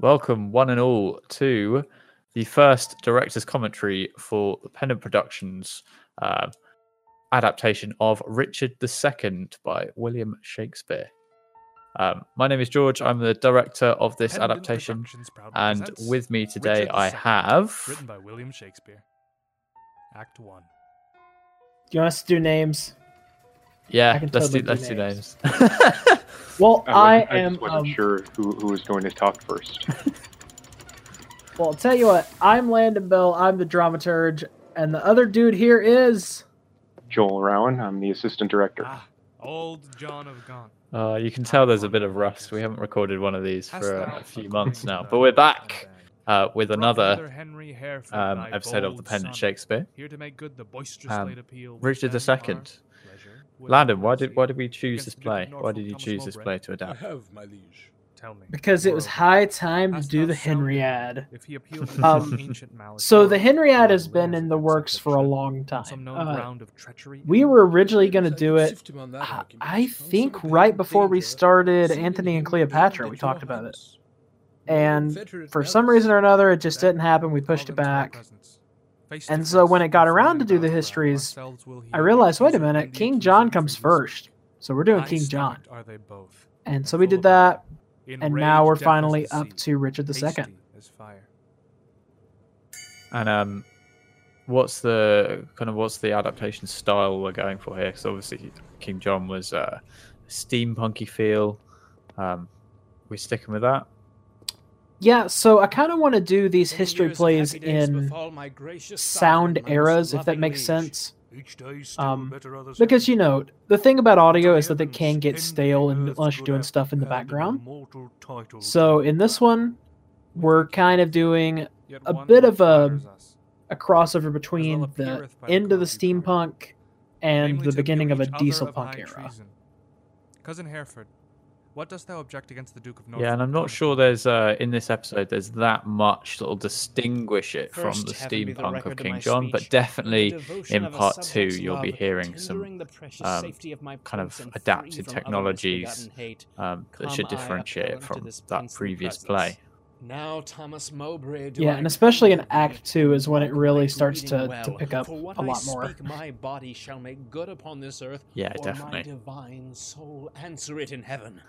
Welcome, one and all, to the first director's commentary for the Pendant Productions uh, adaptation of Richard II by William Shakespeare. Um, my name is George. I'm the director of this Pendant adaptation, and with me today Richard I have. written by William Shakespeare. Act one. Do you want us to do names? Yeah, I can let's totally do let's do do names. names. Well, I, I, wasn't- I am. just wasn't Um, sure who, who was going to talk first. well, I'll tell you what. I'm Landon Beall. I'm the dramaturge, and the other dude here is. Joel Rowan, I'm the assistant director. Ah, old John of Gaunt. Uh, you can tell there's a bit of rust. We haven't recorded one of these for thou a few months now, but we're back uh, with another Henry um, episode of the bold Pendant Shakespeare. Here to make good the boisterous Um, late appeal. Richard then II. Our Landon, why did why did we choose this play? Why did you choose this play to adapt? have, my liege. Tell me. Because it was high time to do the sounded Henriad. If he Um, ancient So the Henriad has been in the works for a long time. Uh, ground of treachery. we were originally going to do it. sift him on that uh. I think right before we started Anthony and Cleopatra, we talked about it. And For some reason or another, it just didn't happen. We pushed it them to my back. Presence. Face to And so when it got around to do the histories, I realized, wait a minute, King John comes first. So we're doing King John. Are they both? And so we did that. And now we're finally up to Richard II. hasty as fire. And um, what's the kind of what's the adaptation style we're going for here? Because obviously King John was uh, steampunky feel. Um, we sticking with that? Yeah, so I kind of want to do these history plays in sound eras, if that makes sense. Um, Because, you know, the thing about audio is that they can get stale unless you're doing stuff in the background. So in this one, we're kind of doing a bit of a- a crossover as well between the appeareth the end of the cause you cry. steampunk and the beginning of a view diesel punk high era. treason. Cousin Hereford, what dost thou object against the Duke of Norfolk? Yeah, and I'm not sure there's uh, in this episode there's that much that'll distinguish it from First, the the steampunk record of of King my John, but definitely in part two you'll be hearing some tendering the precious um, of my kind of and adapted technologies hate. um, that should differentiate it from that previous presence. play. Now Thomas Mowbray do Yeah, I and especially in Act Two is when it really starts greeting to, to pick up for what a I lot more. Speak, my body shall make good upon this earth, Yeah, or definitely. my divine soul answer it in heaven.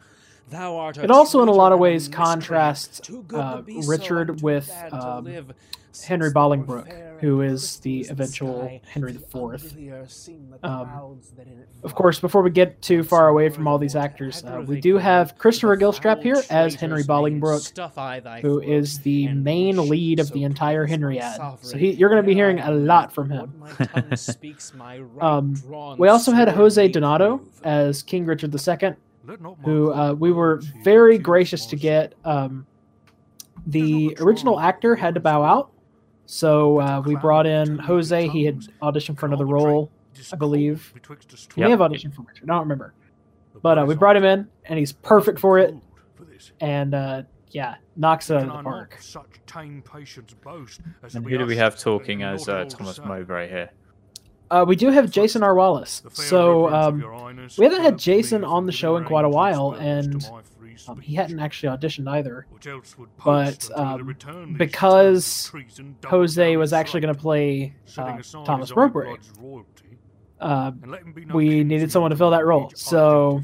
Thou art a It also, in a lot of ways, contrasts uh, be so Richard with um. Henry Since thou were Bolingbroke, who is the eventual Henry IV. uglier seem the Um, clouds that in it Of course, before we get too far away from all these actors, uh, we do have Christopher Gilstrap here as Henry Bolingbroke, stuff I thy who is the main lead of the entire Henriad. So he, you're going to be hearing a lot from him. my tongue speaks, my right Um, We also had Jose Donato as King Richard II, Let not my who uh, we were very gracious to get. Um, the There's not a original actor had to bow out, so uh, we brought in Jose. He had auditioned for another role. I believe. betwixt us He may have auditioned for Richard. I don't remember, but uh, we brought him in, and he's perfect for it. Food for this. And uh, yeah, knocks it out of the park. such tame patience boast as And who do we have talking as uh, Thomas? Mowbray here? Uh, we do have Jason R. Wallace. So um, we haven't had Jason on the show in quite a while, and um, he hadn't actually auditioned either. which else would but, post until they um, because stones of treason double Jose was actually going to play uh, Thomas Mowbray. Own blood's royalty, Uh, and let him be no we needed someone to fill that role, so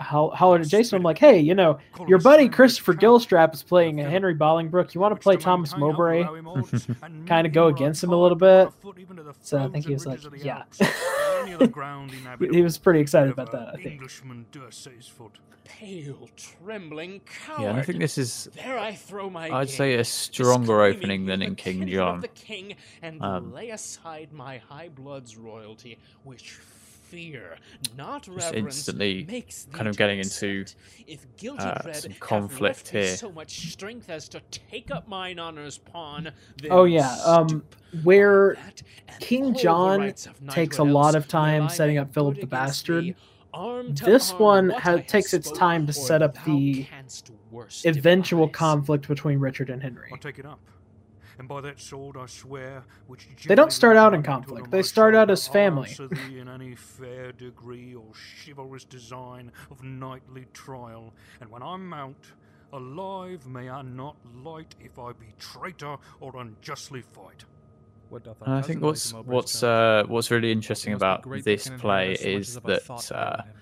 ho- hollered at Jason. I'm like, hey, you know, your buddy Christopher Gilstrap is playing Henry Bolingbroke. You want to play Thomas Mowbray? allow him odds, and Kinda go against him a little bit. foot even to the So I think he was like, of yeah. Alps, or any other he was pretty excited about that. I think. Englishman durst set his foot. Pale, trembling coward. Yeah, I think this is There I throw my I'd say a stronger opening than in King John. Of the king, and Um, lay aside my high blood's royalty, which fear, not Just instantly makes kind of getting into. If guilty uh, some conflict here. so much strength as to take up mine honor's pawn, then Oh yeah, um, where that King John takes a lot of time setting up Philip the Bastard. thee, arm to This arm, one what ha- takes its time to set up the worst eventual conflict between Richard and Henry. I'll take it up. And by that sword I swear, which They don't start out in conflict. They start out as family. in any fair degree or chivalrous design of knightly trial. And when I mount, Alive may I not light if I be traitor or unjustly fight. What doth our And I think what's what's uh what's really interesting It must be about this play inherit so much is that uh, about him.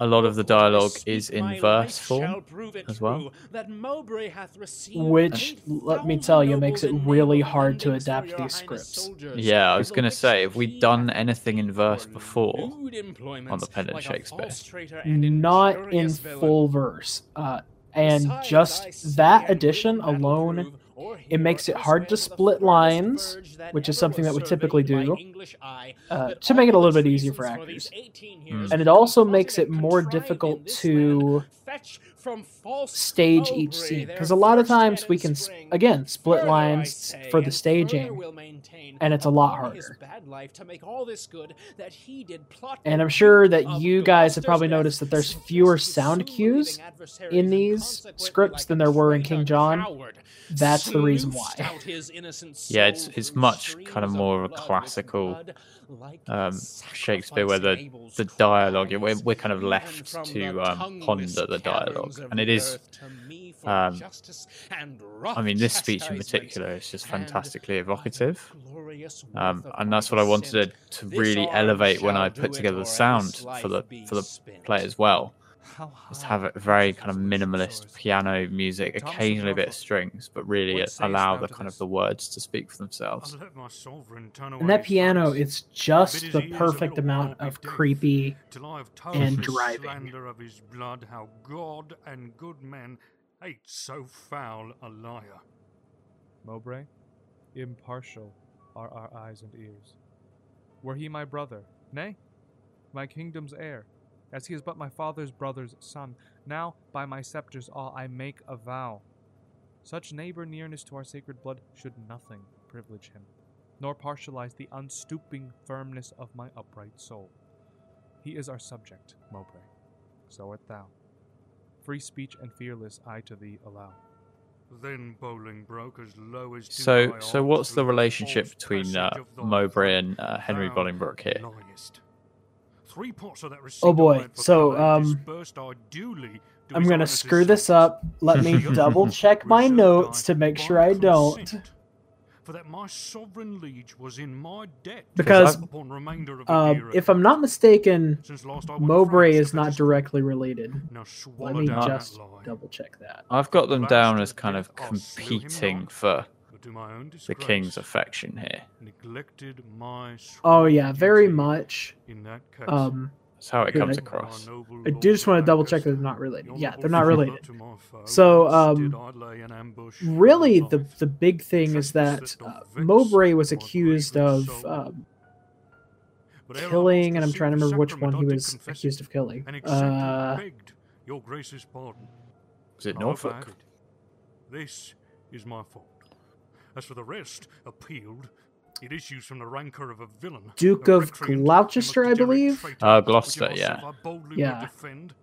A lot of the dialogue is in verse form as well. true That Mowbray hath received Which, let me tell you, makes it really hard to adapt these these scripts. Yeah, I was gonna say, have we done anything in verse before on the Pendant Shakespeare? Not in full verse. Uh, and just that addition alone, it makes it hard to split lines, which is something that we typically do, uh, to make it a little bit easier for actors. Hmm. And it also makes it more difficult to stage each scene because a lot of times we can s- again split lines for the staging and it's a lot harder. and i'm sure that you guys have probably noticed that there's fewer sound cues in these scripts than there were in king john. That's the reason why. Yeah, it's it's much kind of more of a classical um, Shakespeare where the the dialogue we're, we're kind of left to um, ponder the dialogue, and it is. Um, I mean, this speech in particular is just fantastically evocative, um, and that's what I wanted to, to really elevate when I put together the sound for the for the play as well. How Just have a very kind of minimalist piano music, occasionally a bit of strings, but really what it sayest allow the kind of the words to speak for themselves. let my sovereign turn away and that piano, it's just the his ears a perfect amount of creepy till I have told and the driving. of his blood how God and good men hate so foul a liar. Mowbray, impartial are our eyes and ears. Were he my brother, nay, my kingdom's heir, as he is but my father's brother's son, now by my scepter's awe I make a vow. Such neighbor nearness to our sacred blood should nothing privilege him, nor partialize the unstooping firmness of my upright soul. He is our subject, Mowbray. So art thou. Free speech and fearless I to thee allow. Then Bolingbroke as low as to So, thy so arms what's the relationship between uh, passage of thy Mowbray and uh, Henry Bolingbroke here? Liest. Three parts of that receipt Oh boy, I had for so, um, I duly to i'm gonna screw this subjects. up let me double check my notes to make sure i don't. For that my sovereign liege was in my debt Because, upon remainder of the um, if i'm not mistaken since last I went to mowbray is not directly related. Now let me down just double check that. I've got them down as kind of death, I'll slew him competing for but to my own the king's affection here. neglected my oh yeah very much in that case. um That's how it Good, comes I- across. I do just want to double check that they're not related. Yeah, they're not related. So, um, really the the big thing is that uh, mowbray was accused of um, killing and i'm trying to remember which one he was accused of killing and uh begged your grace's pardon. Was it I Norfolk? This is my fault. As for the rest, appealed, it issues from the rancor of a villain. Duke a of Gloucester, and I a degenerate believe? traitor, Uh, Gloucester, yeah. I Yeah. defend,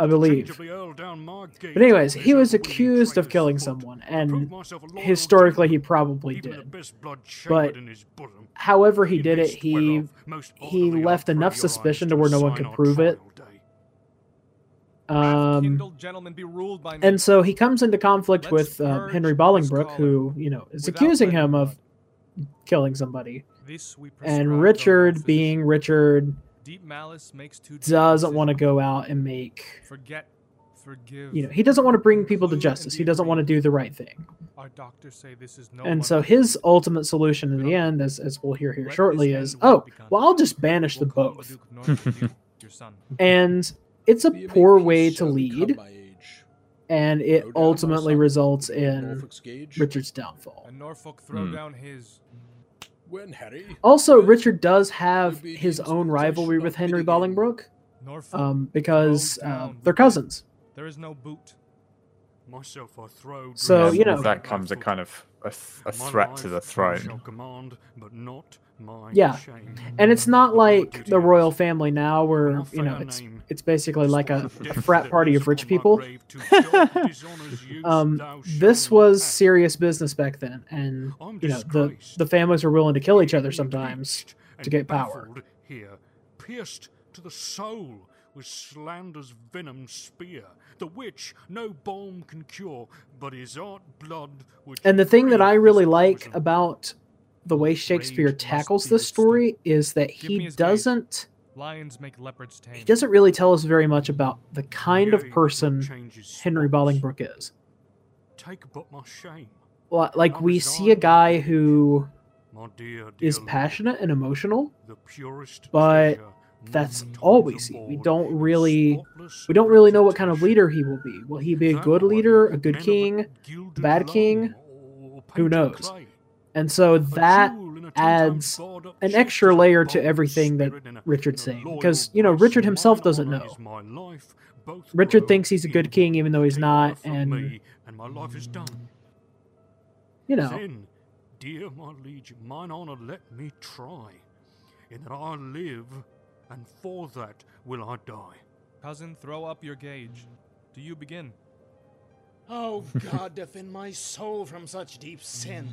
I believe. interchangeably hurl down my gate but anyways he was accused of killing someone and myself a loyal historically he probably did But chambered in his bosom. however he did it he he left enough suspicion to where no one assign could prove it trial day. Wrath um gentlemen be ruled by me. and so he comes into conflict Let's with uh, henry bolingbroke who you know is accusing him of killing somebody This we and richard being richard deep malice makes too doesn't want to go out and make Forget, forgive. you know he doesn't want to bring people to justice he doesn't want to do the right thing Our doctors say this is no. and so his ultimate solution in the end as, as we'll hear here shortly is oh well i'll just banish them the both Duke of Norfolk with you, your son. and it's a poor way to lead and it Throw down my ultimately results in richard's downfall And Norfolk throw Hmm. down his. When Harry. also richard does have his own rivalry with henry bolingbroke um, because uh, they're cousins There is no boot. Myself I throw So, you know- with that comes a kind of a, th- a threat to the throne. command, but not my Yeah. shame. and it's not like the royal family now where you know it's it's basically like a, a frat party of rich people grave to dark dishonour's use um, this was serious business back then and you know the the families were willing to kill each other sometimes to get power. Here, pierced to the soul with slander's venom spear, the which no balm can cure, but his art blood And the thing that I really like about the way Shakespeare tackles this story is that he doesn't Lions make leopards tame. he doesn't really tell us very much about the kind of person Henry. Bolingbroke is. Take but my shame, Well, Like we see a guy who my dear, dear is passionate and emotional, but that's all we see. We don't really we don't really know what kind of leader he will be. Will he be a good leader, a good king? gilded bad king? Who knows? Clay, And so that jewel in a adds ten-times barred up an extra layer to everything that spirit in a- Richard's saying. Because, you know. Richard himself doesn't know. is my life, both Richard thinks he's a good king, even though he's not, and- and my life is done. you know, Then, dear my liege, mine honour let me try, in that I live, and for that will I die. Cousin, throw up your gauge. Do you begin? Oh, God, defend my soul from such deep sin.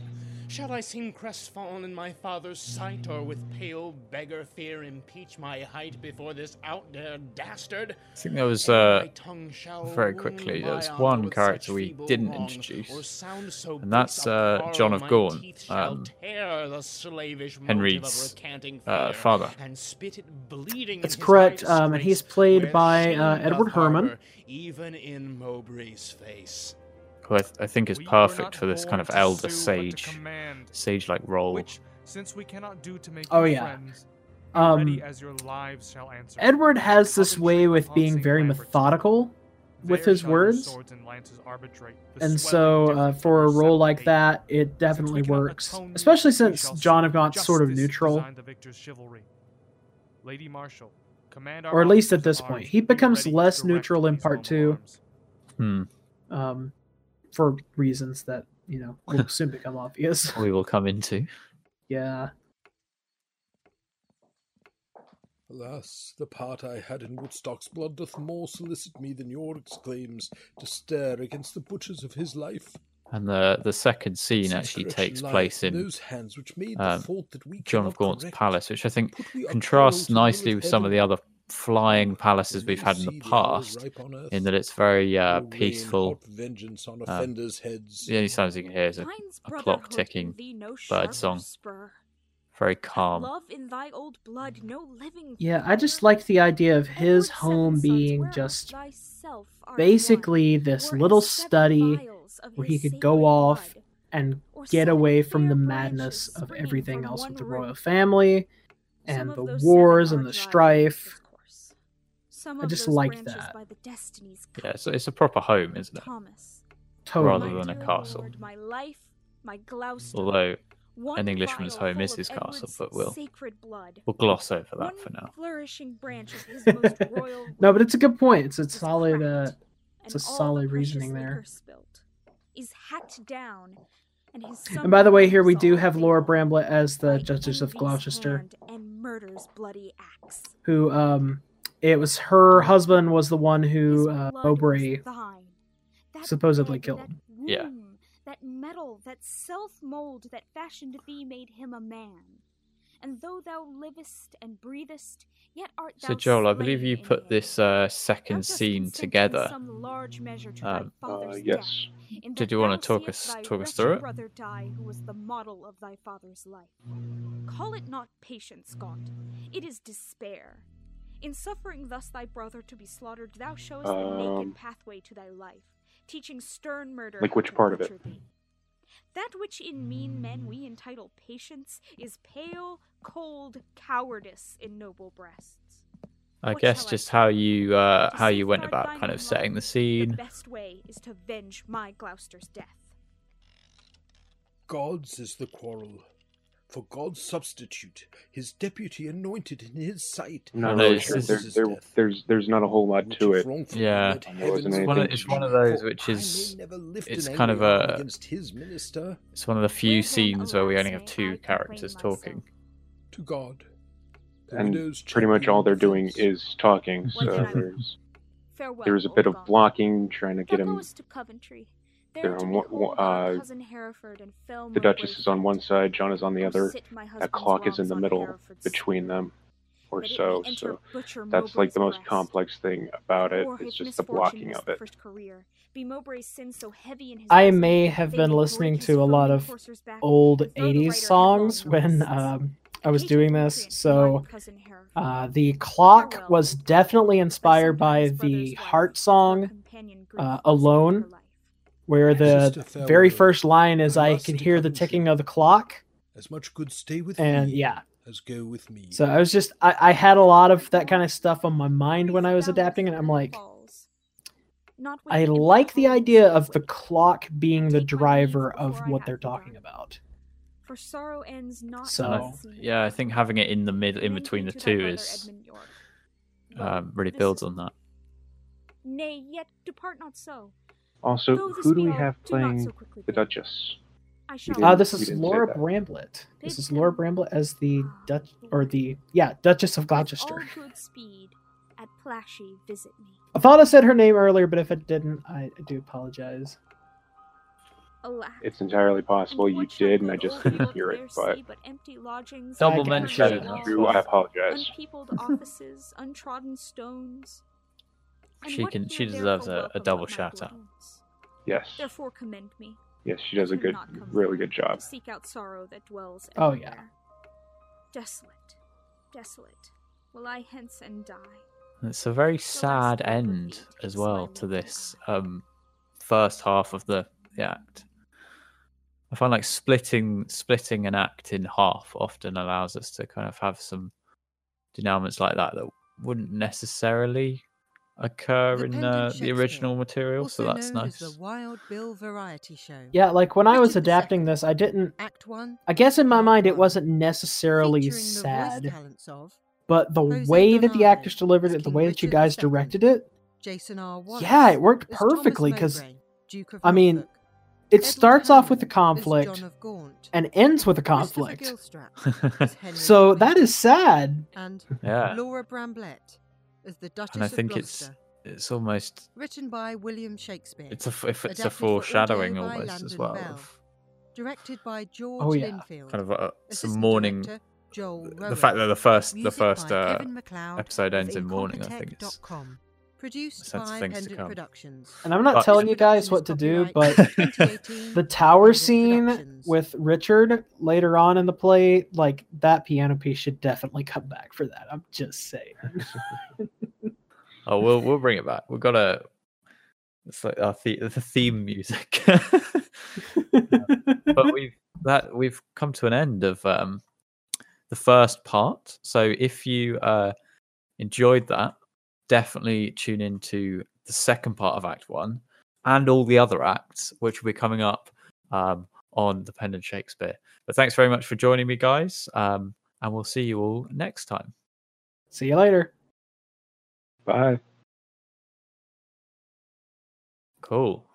Shall I seem crestfallen in my father's sight, or with pale beggar fear impeach my height before this out there dastard? I think there was uh, my tongue shall very quickly, my there was one character we didn't introduce, sound so and that's, uh, John of Gaunt, um, tear the slavish motive Henry's, uh, father. and spit it bleeding That's correct, um, and he's played by, uh, Edward Herrmann. harbour, even in Mowbray's face. Who I, th- I think is We perfect for this kind of elder sue, but to sage, sage-like role. Which, since we cannot do to make Oh, yeah. friends, um, as your lives shall answer. Edward has this way with being very methodical with his words. and lances arbitrate, the And so, uh, for a role like separate that, it definitely works. atone Especially since John seek of Gaunt's sort of neutral. designed the victor's chivalry. Lady Marshal, command Or at least at this point. He becomes less neutral in part two. Hmm. um, for reasons that you know will soon become obvious. We will come into. Yeah, Alas, the part I had in Woodstock's blood doth more solicit me than your exclaims to stare against the butchers of his life. And the the second scene Since actually takes lieth place in those hands which made um, the fault that we John of Gaunt's correct. palace, which I think Put we a contrasts quarrel to the will nicely of with some of the other flying palaces we've had in the see the hours past, ripe on earth? in that it's very uh, peaceful. hot vengeance on offenders' heads. The only sounds you can hear is a, a clock ticking, thee no bird song. spur. very calm. Love in thy old blood no living yeah. I just like the idea of his home being just basically one, this were little study where he could go sacred off and get away from the madness of everything else with the royal family and the wars and the strife. Discourse. Some I just those like that. by the destinies Yeah, so it's a proper home, isn't it? Thomas, Rather Totally. my than a castle. My life, my Gloucester, Although one an Englishman's home is of his castle, but we'll blood. we'll gloss over that One for now. flourishing branch of his most royal No, but it's a good point. It's a solid. Uh, it's a and all the solid reasoning there. spilt Is hacked down, and his and by the way, here we do have Laura faithful Bramblett as the by Duchess of Gloucester, and murder's bloody axe. who um, it was her husband was the one who uh, Mowbray supposedly killed. That Yeah. That metal, that self mold that fashioned thee made him a man. And though thou livest and breathest, yet art thou So Joel, I believe you put this uh, second scene consent in together. some large measure to Um, Uh, yes. Did you wanna talk us- talk us through it? brother die, who was the model of thy father's life. Call it not patience, Gaunt. It is despair. In suffering thus thy brother to be slaughtered, thou showest the Um, naked pathway to thy life, teaching stern murder. Like which part of it? thee. That which in mean men we entitle patience is pale, cold cowardice in noble breasts. I What guess shall I just how you uh, how you went about kind own of setting the scene. The best way is to avenge my Gloucester's death. God's is the quarrel. For God's substitute, his deputy anointed in his sight. I'm not I know, really it's- sure. There, is there, there's there's not a whole lot to it. Yeah. let There heavens wasn't It's one of- it's one of those which is- it's kind of a- his minister. It's one of the few scenes where we only have two characters talking. To God. And pretty much all they're doing is talking. So there's Farewell. there's a bit of Gaunt. blocking, trying to get him. goest to Coventry. There They're on one- uh, cousin Hereford and fell The Duchess is on one side, John is on the other. sit That clock is in the middle between them. or that it may so. So that's like the most complex thing about it. It's just the blocking of it. first career, be Mowbray's sin so heavy in his I may have been listening to a lot of old and throw the 80s songs when um, I was doing this. So my cousin Hereford. uh, the clock was definitely inspired by the Heart song, uh, Alone, her life. Where the very first line is I I can hear the ticking of the clock. As much good stay with And me yeah, as go with me. so I was just I, I had a lot of that kind of stuff on my mind when I was adapting and I'm like, I like the idea of the clock being the driver of what they're talking about. For sorrow ends not So- And I- unseen. yeah, I think having it in the mid, in between the came to thy two is Edmund um, really builds on that. Nay, yet depart not so. Also, Though who do we have playing so quickly the. Duchess? I Uh, this is Laura that. Bramblett. This is Laura them- Bramblett as the Ah, Dutch or the yeah Duchess of Gloucester. good speed, at Plashy visit me. I thought I said her name earlier, but if it didn't, I, I do apologize. Alas. It's entirely possible you did, and I just didn't hear it. there But see but empty lodgings, Double mention. that deserted is That's true. I apologize. Unpeopled offices, untrodden stones. And She can- she deserves a- a double but shout out. Yes, Therefore commend me. yes, she does a good, really good job. To seek out sorrow that dwells everywhere. Oh, yeah. Desolate, desolate, will I hence and die. It's a very sad end as well to this um, first half of the, the act. I find like splitting splitting an act in half often allows us to kind of have some denouements like that that wouldn't necessarily occur The in uh, the original material, so that's nice. the Wild Bill Variety Show. Yeah, like when I was adapting this, I didn't. Act One. I guess in my mind, it wasn't necessarily featuring the voice sad, but the way that the actors delivered it, the way that you guys directed it, Jason R. Wallace yeah, it worked perfectly because Mowbray, Duke of I mean, it Edward starts off with a conflict of Gaunt, and ends with a conflict. Gilstrap as Henry So the that Queen, is sad. and yeah, Laura Bramblett as the Duchess and I of think it's Gloucester, it's almost written by William Shakespeare, it's a f- if it's a foreshadowing audio by almost as well Beall. directed by George Oh, yeah. Linfield, kind of a, some assistant mourning. Joel The Rowan. fact that the first the first uh, episode ends in mourning, I think it's Incompetech.com. Produced by things to Pendant come. Productions. And I'm not But- telling you guys what to do, but the tower scene with Richard later on in the play, like that piano piece should definitely come back for that. I'm just saying. Oh, we'll we'll bring it back. We've got a. It's like our the, the theme music. but we've that we've come to an end of um the first part. So if you uh enjoyed that, definitely tune into the second part of Act One and all the other acts, which will be coming up um on the Pendant Shakespeare. But thanks very much for joining me, guys. Um, and we'll see you all next time. See you later. Bye. Cool.